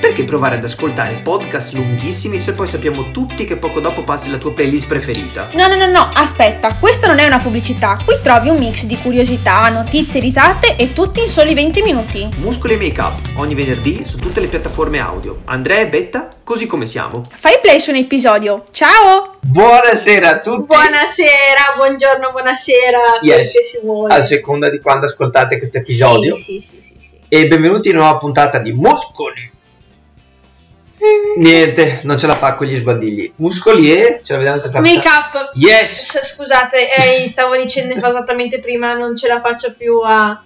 Perché provare ad ascoltare podcast lunghissimi se poi sappiamo tutti che poco dopo passi la tua playlist preferita? No, no, no, no, aspetta, questa non è una pubblicità. Qui trovi un mix di curiosità, notizie, risate e tutti in soli 20 minuti. Muscoli e Make Up, ogni venerdì su tutte le piattaforme audio. Andrea e Betta, così come siamo. Fai play su un episodio. Ciao! Buonasera a tutti. Buonasera, buongiorno, buonasera, Yes. che si vuole. A seconda di quando ascoltate questo episodio. Sì, sì, sì, sì, sì. E benvenuti in una nuova puntata di Muscoli. Niente, non ce la fa con gli sbadigli. Muscoli e ce la vediamo se. Make up. Yes! S- Scusate, eh, stavo dicendo esattamente prima, non ce la faccio più a,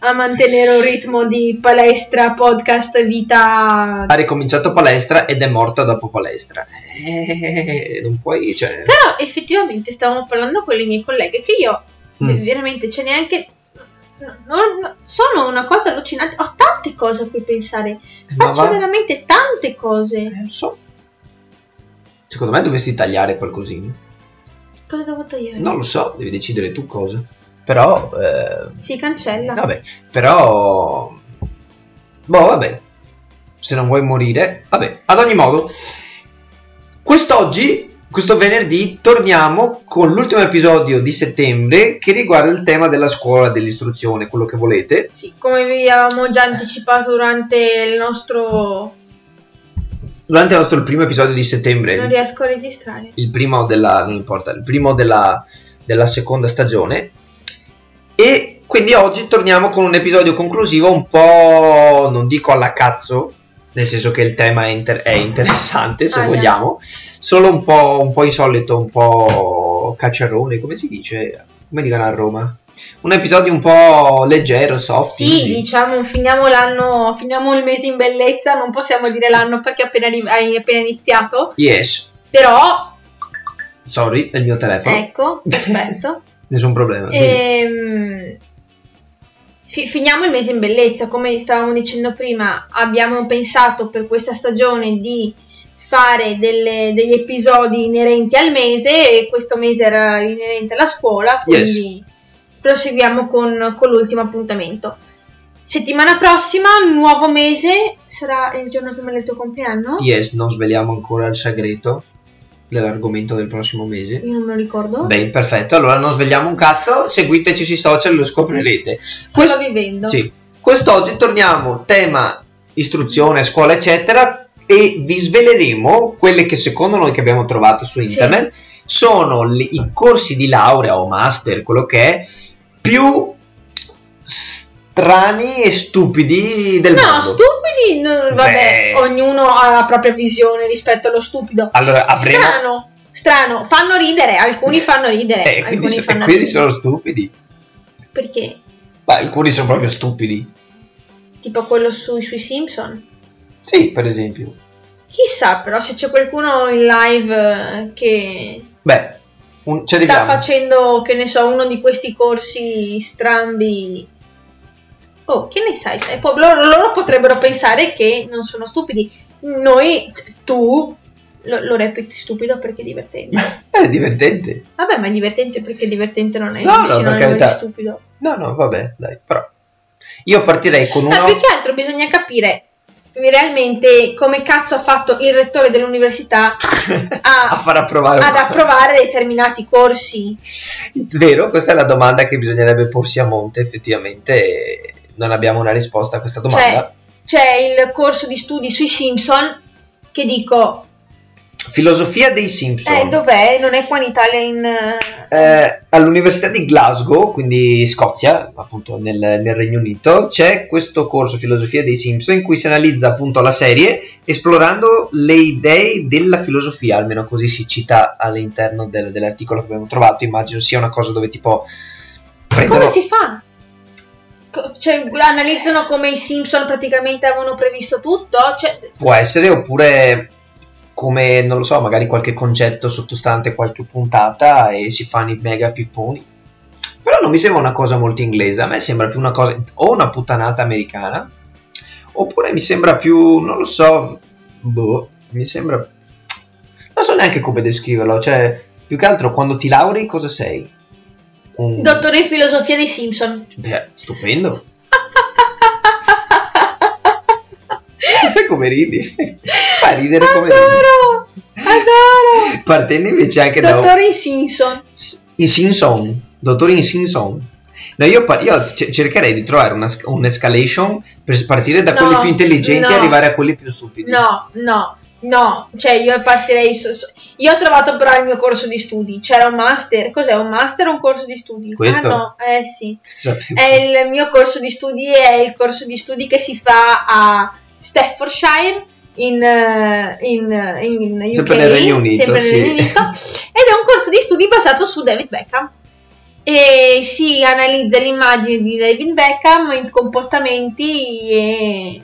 a mantenere un ritmo di palestra, podcast, vita. Ha ricominciato palestra ed è morta dopo palestra. Eh, non puoi, cioè... Però effettivamente stavamo parlando con le mie colleghe che io Mm. veramente ce n'è anche. no- non- sono una cosa allucinante. Ho tante cose a cui pensare. Ma Faccio va- veramente tante cose. Eh, non so. Secondo me dovresti tagliare qualcosina. Cosa devo tagliare? Non lo so, devi decidere tu cosa. Però... eh, Si cancella. Vabbè, però... Boh, vabbè. Se non vuoi morire... Vabbè, ad ogni modo. Quest'oggi, questo venerdì, torniamo con l'ultimo episodio di settembre che riguarda il tema della scuola, dell'istruzione, quello che volete. Sì, come vi avevamo già anticipato durante il nostro... Durante il nostro primo episodio di settembre, Non riesco a registrare. il primo della... non importa, il primo della, della seconda stagione. E quindi oggi torniamo con un episodio conclusivo un po', non dico alla cazzo, nel senso che il tema è, inter- è interessante se Ah, vogliamo, solo un po', un po' insolito, un po' cacciarone, come si dice? Come dicono a Roma? Un episodio un po' leggero, soft. Sì, easy. diciamo, finiamo l'anno, finiamo il mese in bellezza, non possiamo dire l'anno perché appena, hai appena iniziato, Yes, però, sorry, è il mio telefono. ecco, perfetto. Nessun problema. Ehm, fi- finiamo il mese in bellezza, come stavamo dicendo prima, abbiamo pensato per questa stagione di fare delle- degli episodi inerenti al mese e questo mese era inerente alla scuola, quindi proseguiamo con, con l'ultimo appuntamento. Settimana prossima, nuovo mese, sarà il giorno prima del tuo compleanno? Yes, non sveliamo ancora il segreto dell'argomento del prossimo mese. Io non me lo ricordo. Beh, perfetto, allora non svegliamo un cazzo, seguiteci sui social e lo scoprirete. Solo Quest- vivendo. Sì. Quest'oggi torniamo tema istruzione, scuola, eccetera, e vi sveleremo quelle che secondo noi che abbiamo trovato su Sì. internet sono le- i corsi di laurea o master, quello che è, più strani e stupidi del No, mondo. stupidi, no, vabbè, Beh. ognuno ha la propria visione rispetto allo stupido. allora, avremo... Strano, strano, fanno ridere, alcuni fanno ridere, Eh, quindi, alcuni so- fanno quindi ridere. sono stupidi. Perché? Ma alcuni sono proprio stupidi. Tipo quello su- sui Simpson. Sì, per esempio. Chissà però se c'è qualcuno in live eh, che Beh, un, sta facendo, che ne so, uno di questi corsi strambi. Oh, che ne sai? Po- loro, loro potrebbero pensare che non sono stupidi. Noi, tu, lo, lo reputi stupido perché è divertente. È divertente. Vabbè, ma è divertente perché divertente non è No, no, di carità. stupido. No, no, vabbè, dai, però. Io partirei con Ma uno... più che altro bisogna capire realmente come cazzo ha fatto il rettore dell'università a a, far approvare ad approvare determinati corsi. Vero, questa è la domanda che bisognerebbe porsi a monte, effettivamente. Non abbiamo una risposta a questa domanda. Cioè, c'è il corso di studi sui Simpson che dico, Filosofia dei Simpson. eh, dov'è? Non è qua in Italia in... Eh, all'Università di Glasgow, quindi Scozia, appunto nel, nel Regno Unito, c'è questo corso Filosofia dei Simpson in cui si analizza appunto la serie esplorando le idee della filosofia, almeno così si cita all'interno del- dell'articolo che abbiamo trovato. Immagino sia una cosa dove tipo prendono- Come si fa? Cioè, analizzano come i Simpson praticamente avevano previsto tutto? Cioè, può essere oppure come non lo so, magari qualche concetto sottostante qualche puntata e si fanno i mega pipponi. Però non mi sembra una cosa molto inglese, a me sembra più una cosa o una puttanata americana oppure mi sembra più, non lo so, boh, mi sembra non so neanche come descriverlo, cioè più che altro quando ti lauri cosa sei? Un... Dottore in filosofia dei Simpson. Beh, stupendo. Sai come ridi? Fa ridere come ridi. Adoro! Adoro! Partendo invece anche da... Dottore in Simpson. In Simpson. Dottore in Simpson. No, io, par- io c- cercherei di trovare una, sc- un'escalation per partire da No, quelli più intelligenti no. e arrivare a quelli più stupidi. No, no, no, cioè io partirei. so- so- Io ho trovato però il mio corso di studi. C'era un master. Cos'è un master o un corso di studi? Questo? Ah no, eh sì. Sapevo. È il mio corso di studi, è il corso di studi che si fa a Staffordshire. In, eh, in, eh, in UK, Sempre nel Regno Unito, sempre nel sì. Regno Unito, ed è un corso di studi basato su David Beckham e si analizza l'immagine di David Beckham, i comportamenti e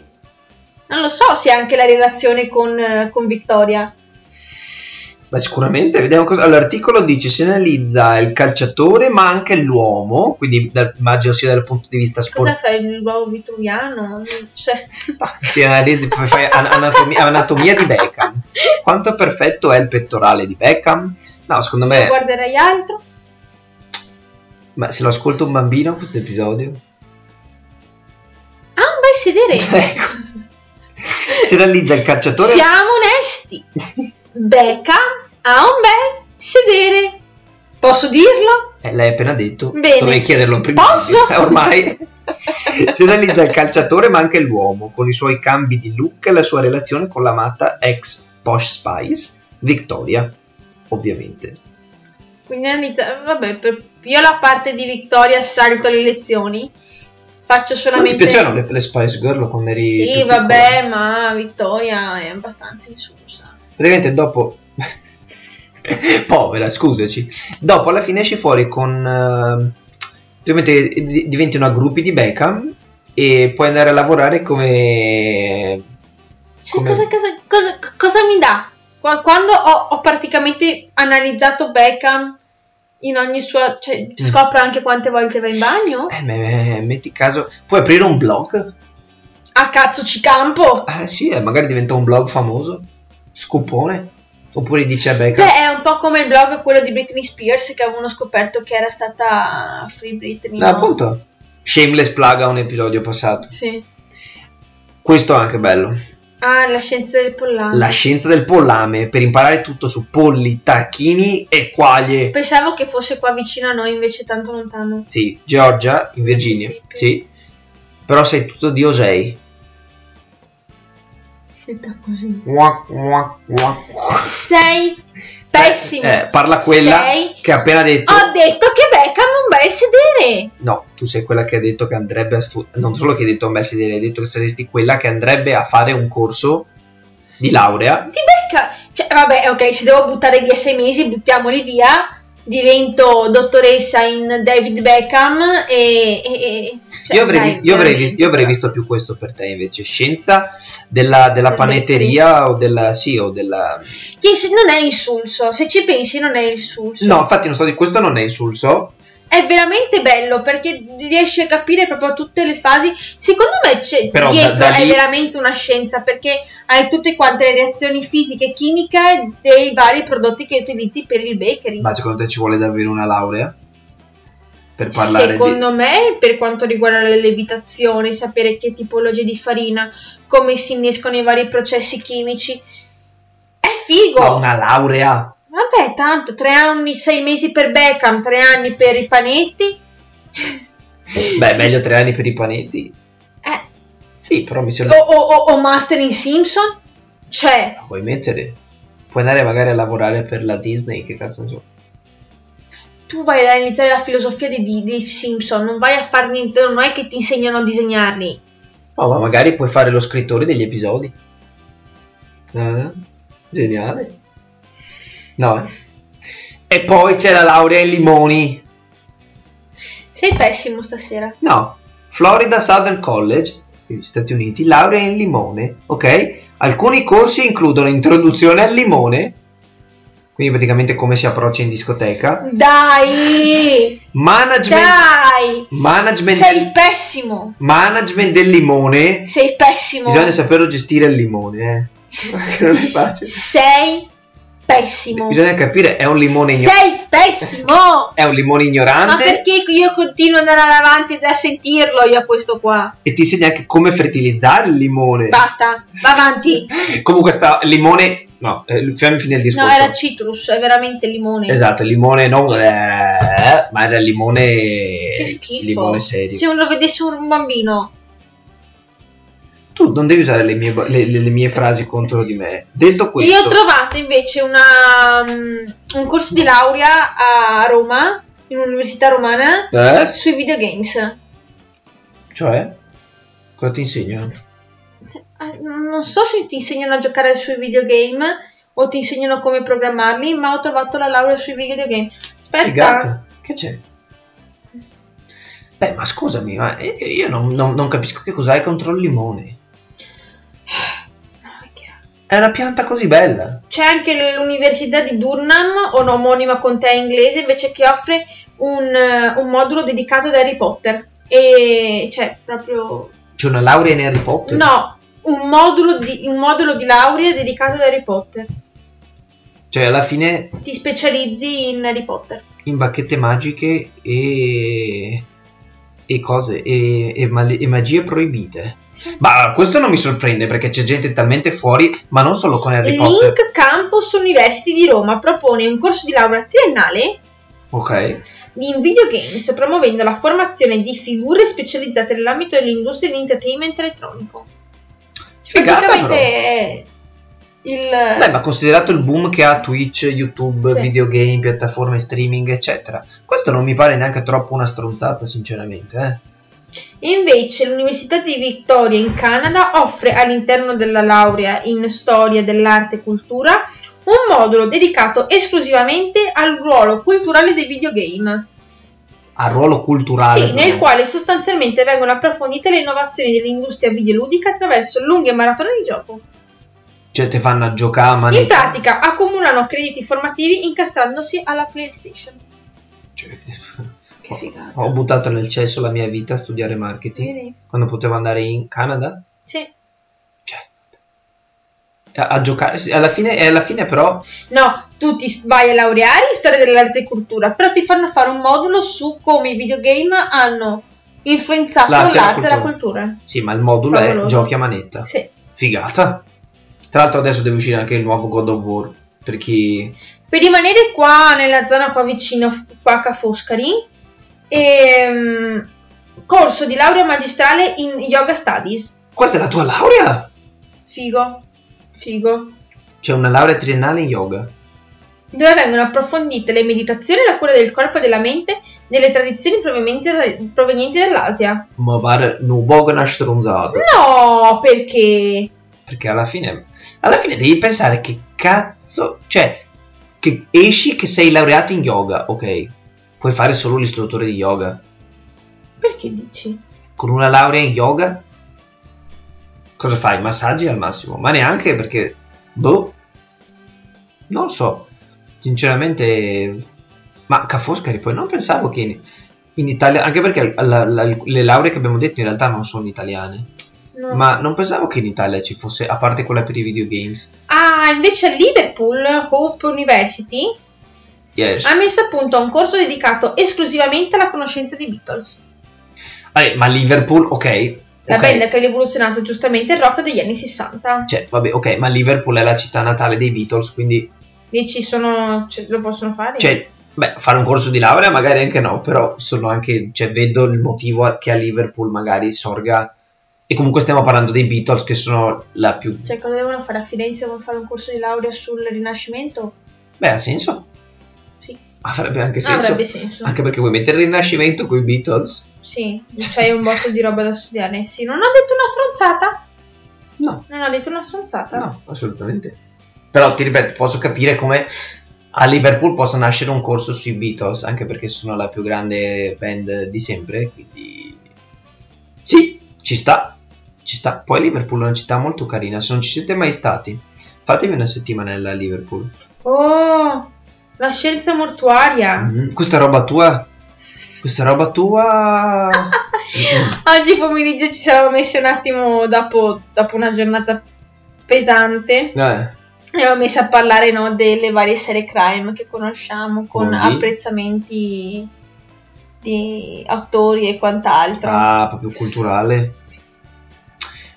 non lo so se anche la relazione con, eh, con Victoria. Ma sicuramente, vediamo cosa. L'articolo dice si analizza il calciatore ma anche l'uomo, quindi dal- immagino sia dal punto di vista Cosa sportivo. fai il uovo vitruviano? Cioè, Si analizza, fai an- anatomia, anatomia di Beckham. Quanto perfetto è il pettorale di Beckham? No, secondo non me, guarderai altro? ma se lo ascolta un bambino questo episodio, Ah, un bel sedere. ecco. Si analizza il calciatore. Siamo onesti. Beckham ha un bel sedere. Posso dirlo? Eh, l'hai appena detto. Bene. Dovevi chiederlo prima. Posso? Ormai. si analizza il calciatore ma anche l'uomo, con i suoi cambi di look e la sua relazione con l'amata ex Posh Spice, Victoria, ovviamente. Quindi vabbè, per- io la parte di Victoria salto le lezioni. Faccio Non ti solamente piacevano le, le Spice Girl quando eri Sì, vabbè, ma Vittoria è abbastanza insulsa. Praticamente dopo... Povera, scusaci. Dopo alla fine esci fuori con... eh, praticamente di- diventi una groupie di Beckham e puoi andare a lavorare come... Come- cosa, cosa- cosa- cosa mi dà? Qua- Quando ho, ho praticamente analizzato Beckham in ogni sua... Cioè, scopro anche quante volte va in bagno? Eh, me- metti caso... Puoi aprire un blog? A cazzo ci campo! Ah sì, eh, magari diventa un blog famoso. Scupone. Oppure dice a Beckham... Beh, è un po' come il blog quello di Britney Spears che avevano scoperto che era stata Free Britney. No, no? appunto. Shameless plaga un episodio passato. Sì. Questo è anche bello. Ah, la scienza del pollame. La scienza del pollame per imparare tutto su polli, tacchini e quaglie. Pensavo che fosse qua vicino a noi, invece tanto lontano. Sì, Georgia, in Virginia. Sì. Però sei tutto di Osei. Senta così. Sei pessimo. Eh, parla quella Sei- che ha appena detto. Ho detto che Beckham ha un bel sedere. No, tu sei quella che ha detto che andrebbe a studiare. Non solo che hai detto un bel sedere, hai detto che saresti quella che andrebbe a fare un corso di laurea. Ti becca. Cioè, vabbè, ok, se devo buttare via sei mesi, buttiamoli via. Divento dottoressa in David Beckham e... e- cioè, io, avrei dai, io avrei io avrei visto più questo per te invece. Scienza della, della Del panetteria o della. Sì, o della. Che non è insulso, se ci pensi non è insulso. No, infatti, non sto di questo non è insulso. È veramente bello perché riesci a capire proprio tutte le fasi. Secondo me c'è Però da- dietro da è lì- veramente una scienza perché hai tutte quante le reazioni fisiche e chimiche dei vari prodotti che utilizzi per il bakery. Ma secondo te ci vuole davvero una laurea? Per parlare Secondo me, per quanto riguarda la lievitazione, sapere che tipologie di farina, come si innescono i vari processi chimici, è di. figo. Ma una laurea? Vabbè, tanto, tre anni, sei mesi per Beckham, tre anni per i panetti. Beh, meglio tre anni per i panetti. Eh, Sì, però mi sembra. o- o- o Master in Simpson? Cioè, La Vuoi mettere? Puoi andare magari a lavorare per la Disney, che cazzo ne so. tu vai a iniziare la filosofia di, di, di Simpson, non vai a fare niente, non è che ti insegnano a disegnarli. No, ma magari puoi fare lo scrittore degli episodi. Eh? Geniale. No. E poi c'è la laurea in limoni. Sei pessimo stasera. No. Florida Southern College, negli Stati Uniti, laurea in limone, ok? Alcuni corsi includono introduzione al limone, quindi praticamente come si approccia in discoteca, Dai! management, Dai! management, Sei pessimo! management del limone, Sei pessimo! bisogna saperlo gestire il limone, eh. Che non è facile. Sei pessimo. Bisogna capire, è un limone ignorante. Sei pessimo! È un limone Ma ignorante perché io continuo ad andare avanti da sentirlo io a questo qua? e ti insegna anche come fertilizzare il limone. Basta, va avanti. Comunque sta limone... No, eh, fammi finire il discorso. No, era citrus, è veramente limone. Esatto, il limone non... eh, ma era il limone... Che schifo. Limone serio. Se uno lo vedesse un bambino. Tu non devi usare le mie, le- le- le mie frasi contro di me. Detto questo... Io ho trovato invece una, um, un corso di laurea a Roma, in un'università romana, Eh? sui videogames. Cioè? Cosa ti insegnano? Eh, Non so se ti insegnano a giocare sui videogame o ti insegnano come programmarli, ma ho trovato la laurea sui videogame. Aspetta, Figata. Che c'è? Beh, ma scusami, ma io non, non- non capisco che cos'hai contro il limone. È una pianta così bella. C'è anche l'università di Durham, omonima contea inglese, invece che offre un, un modulo dedicato ad Harry Potter. E cioè, proprio... C'è una laurea in Harry Potter. No, un modulo di, un modulo di laurea dedicato ad Harry Potter. Cioè, alla fine, Ti specializzi in Harry Potter. in bacchette magiche e. e cose. e, e male- e magie proibite. Sì. Ma questo non mi sorprende perché c'è gente talmente fuori, ma non solo con Harry Potter. Link Campus University di Roma propone un corso di laurea triennale Ok. in videogames, promuovendo la formazione di figure specializzate nell'ambito dell'industria dell'entertainment elettronico. Figata, Praticamente il... Beh, ma considerato il boom che ha Twitch, YouTube, Sì. videogame, piattaforme streaming, eccetera, questo non mi pare neanche troppo una stronzata, sinceramente. Eh. Invece l'Università di Victoria in Canada offre all'interno della laurea in storia dell'arte e cultura un modulo dedicato esclusivamente al ruolo culturale dei videogame. Ha ruolo culturale. Sì, nel quale sostanzialmente vengono approfondite le innovazioni dell'industria videoludica attraverso lunghe maratone di gioco. Cioè, ti fanno a giocare a manetta. In pratica accumulano crediti formativi incastrandosi alla PlayStation. Cioè, Che figata. Ho buttato nel cesso la mia vita a studiare marketing Vedi? quando potevo andare in Canada. Sì. Cioè, a, a giocare. Alla fine, alla fine, però, No, tu ti vai a laureare in storia dell'arte e cultura, però ti fanno fare un modulo su come i videogame hanno influenzato L'arte l'arte, e la cultura. sì, ma il modulo è Favoloso. giochi a manetta. Sì. Figata. Tra l'altro, adesso deve uscire anche il nuovo God of War. Per chi. Per rimanere qua nella zona qua vicino, qua a Ca' Foscari, ehm, corso di laurea magistrale in yoga studies. Questa è la tua laurea? Figo, figo. C'è una laurea triennale in yoga. Dove vengono approfondite le meditazioni e la cura del corpo e della mente nelle tradizioni provenienti, provenienti dall'Asia. Ma pare una stronzata. No, perché? Perché alla fine. Alla fine devi pensare che cazzo. Cioè, che esci che sei laureato in yoga, ok. Puoi fare solo l'istruttore di yoga. Perché dici? Con una laurea in yoga? Cosa fai? Massaggi al massimo. Ma neanche perché. Boh. Non so. Sinceramente. Ma Ca' Foscari, poi non pensavo che in, in Italia. Anche perché la- la- le lauree che abbiamo detto in realtà non sono italiane. No. Ma non pensavo che in Italia ci fosse, a parte quella per i videogames. Ah, invece a Liverpool Hope University Yes. ha messo a punto un corso dedicato esclusivamente alla conoscenza dei Beatles, Vabbè, ma Liverpool, ok. la ok. band che ha rivoluzionato giustamente il rock degli anni 60. Cioè, vabbè, ok, ma Liverpool è la città natale dei Beatles, quindi. Dici, sono, cioè, lo possono fare? Cioè, beh, fare un corso di laurea magari anche no, però sono anche. Cioè, vedo il motivo che a Liverpool magari sorga. E comunque stiamo parlando dei Beatles, che sono la più. Cioè, cosa devono fare a Firenze? Devono fare un corso di laurea sul Rinascimento? Beh, ha senso. Sì, Avrebbe anche senso. avrebbe senso. Anche perché vuoi mettere il rinascimento con i Beatles? Sì, c'hai un botto di roba da studiare. Sì, non ho detto una stronzata? No, Non ho detto una stronzata? no, assolutamente. Però ti ripeto, posso capire come a Liverpool possa nascere un corso sui Beatles, anche perché sono la più grande band di sempre, quindi sì, ci sta, ci sta. Poi Liverpool è una città molto carina, se non ci siete mai stati, fatevi una settimanella a Liverpool. Oh, la scienza mortuaria. Mm, questa roba tua, questa roba tua... Oggi pomeriggio ci siamo messi un attimo dopo, dopo una giornata pesante. eh, E ho messo a parlare no, delle varie serie crime che conosciamo con Quindi? apprezzamenti di attori e quant'altro. Ah, proprio culturale. Sì.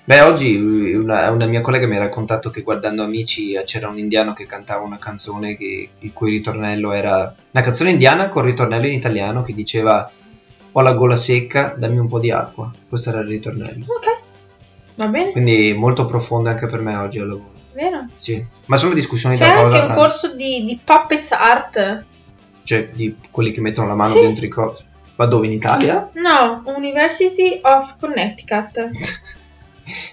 Beh, oggi una, una mia collega mi ha raccontato che guardando Amici eh, c'era un indiano che cantava una canzone che- il cui ritornello era una canzone indiana con ritornello in italiano che diceva ho la gola secca, dammi un po' di acqua. Questo era il ritornello. Ok, va bene, Quindi molto profonda anche per me oggi al lavoro. vero. Sì, ma sono discussioni C'è da anche cosa un corso di, di puppets art. Cioè, di quelli che mettono la mano Sì. dentro i cosi. Ma dove in Italia? No, University of Connecticut.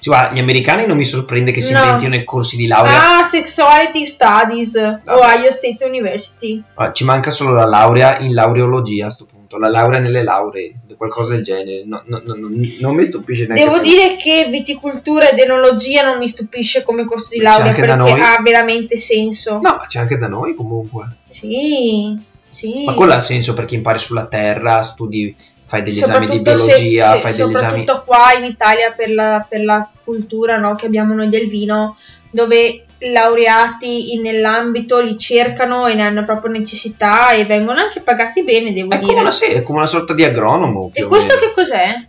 Guarda, gli americani non mi sorprende che si No. inventino i corsi di laurea. Ah, Sexuality Studies, Ohio State University. Ah, Ci manca solo la laurea in laureologia a sto punto, la laurea nelle lauree, qualcosa del genere. No- no- no- no- non mi stupisce neanche. Devo per- dire che viticoltura ed enologia non mi stupisce come corso di laurea perché ha veramente senso. No, ma c'è anche da noi comunque. Sì, sì. Ma quello ha senso perché impari sulla terra, studi, fai degli esami di se- biologia, se- fai degli esami. soprattutto qua in Italia per la, per la cultura no, che abbiamo noi del vino, dove laureati in- nell'ambito li cercano e ne hanno proprio necessità e vengono anche pagati bene, devo È dire. come, una, sì, è come una sorta di agronomo. E questo che cos'è?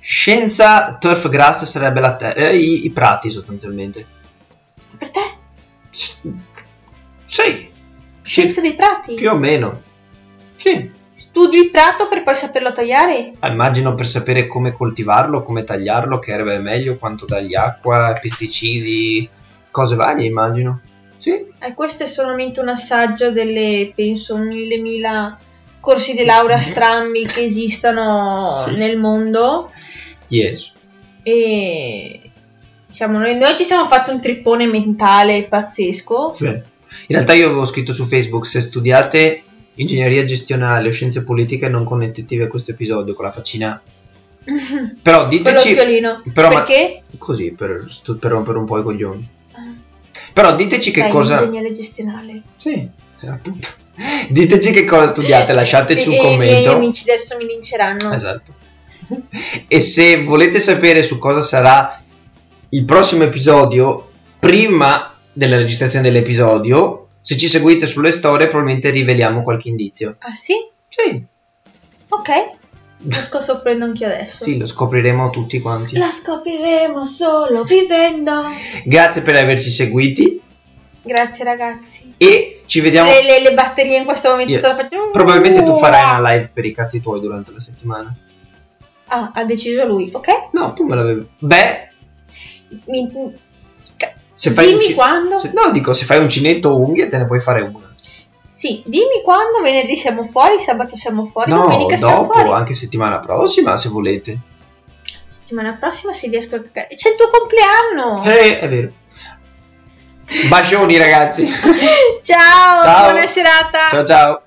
Scienza turf grass sarebbe la terra, eh, i, i prati sostanzialmente. Per te? S- Sì, Scienza dei prati? più o meno. Sì. Studi il prato per poi saperlo tagliare? Ah, Immagino per sapere come coltivarlo, come tagliarlo, che erba è meglio, quanto dargli acqua, pesticidi, cose varie, immagino. Sì. Eh, questo è solamente un assaggio delle, penso, mille mila corsi di laurea strambi che esistono Sì. nel mondo Yes. e diciamo, noi, noi ci siamo fatto un trippone mentale pazzesco. Sì. In realtà io avevo scritto su Facebook, se studiate ingegneria gestionale o scienze politiche non connettetevi a questo episodio con la faccina. Però diteci... Però ma- Perché? Così, per, per rompere un po' i coglioni. Però diteci che Dai, cosa... l'ingegnere gestionale. Sì, eh, appunto. Diteci che cosa studiate, lasciateci un e I miei commento. amici adesso mi linceranno. Esatto. e se volete sapere su cosa sarà il prossimo episodio, prima della registrazione dell'episodio, se ci seguite sulle storie probabilmente riveliamo qualche indizio. Ah sì? Sì, Ok. Lo sto scoprendo anche adesso. sì, lo scopriremo tutti quanti. La scopriremo solo vivendo. Grazie per averci seguiti Grazie ragazzi. e ci vediamo... Le, le- le batterie in questo momento Io- stanno facendo. Probabilmente tu farai una live per i cazzi tuoi durante la settimana. Ah, ha deciso lui, ok? No, tu me l'avevi... Beh, Mi- se fai dimmi un quando. se- no, dico, se fai un cinetto unghie te ne puoi fare una. Sì, dimmi quando. Venerdì siamo fuori, sabato siamo fuori, no, domenica siamo dopo, fuori. anche settimana prossima, se volete. Settimana prossima si riesco a cagare. C'è il tuo compleanno! Eh, è vero. Bacioni ragazzi. Ciao, Ciao. buona serata! ciao ciao.